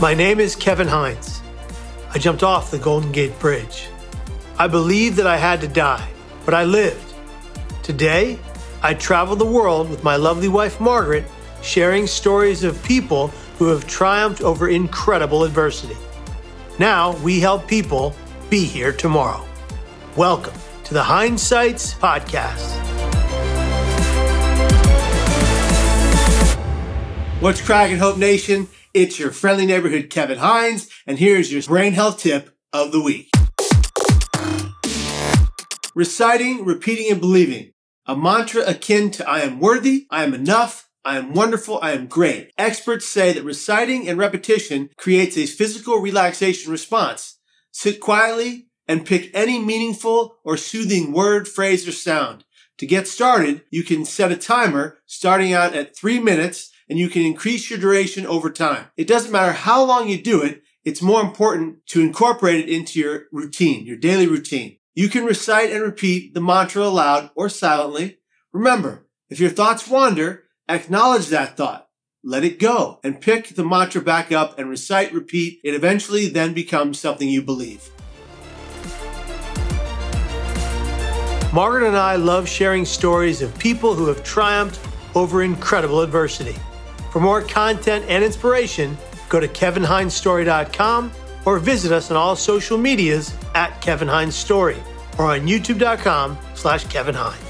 My name is Kevin Hines. I jumped off the Golden Gate Bridge. I believed that I had to die, but I lived. Today, I travel the world with my lovely wife Margaret, sharing stories of people who have triumphed over incredible adversity. Now we help people be here tomorrow. Welcome to the Hindsights Podcast. What's cracking, Hope Nation? It's your friendly neighborhood Kevin Hines, and here's your brain health tip of the week. Reciting, repeating, and believing. A mantra akin to I am worthy, I am enough, I am wonderful, I am great. Experts say that reciting and repetition creates a physical relaxation response. Sit quietly and pick any meaningful or soothing word, phrase, or sound. To get started, you can set a timer starting out at three minutes and you can increase your duration over time. It doesn't matter how long you do it, it's more important to incorporate it into your routine, your daily routine. You can recite and repeat the mantra aloud or silently. Remember, if your thoughts wander, acknowledge that thought. Let it go and pick the mantra back up and recite, repeat. It eventually then becomes something you believe. Margaret and I love sharing stories of people who have triumphed over incredible adversity. For more content and inspiration, go to kevinhinesstory.com or visit us on all social medias at Kevin Hines Story or on youtube.com slash Kevin Hines.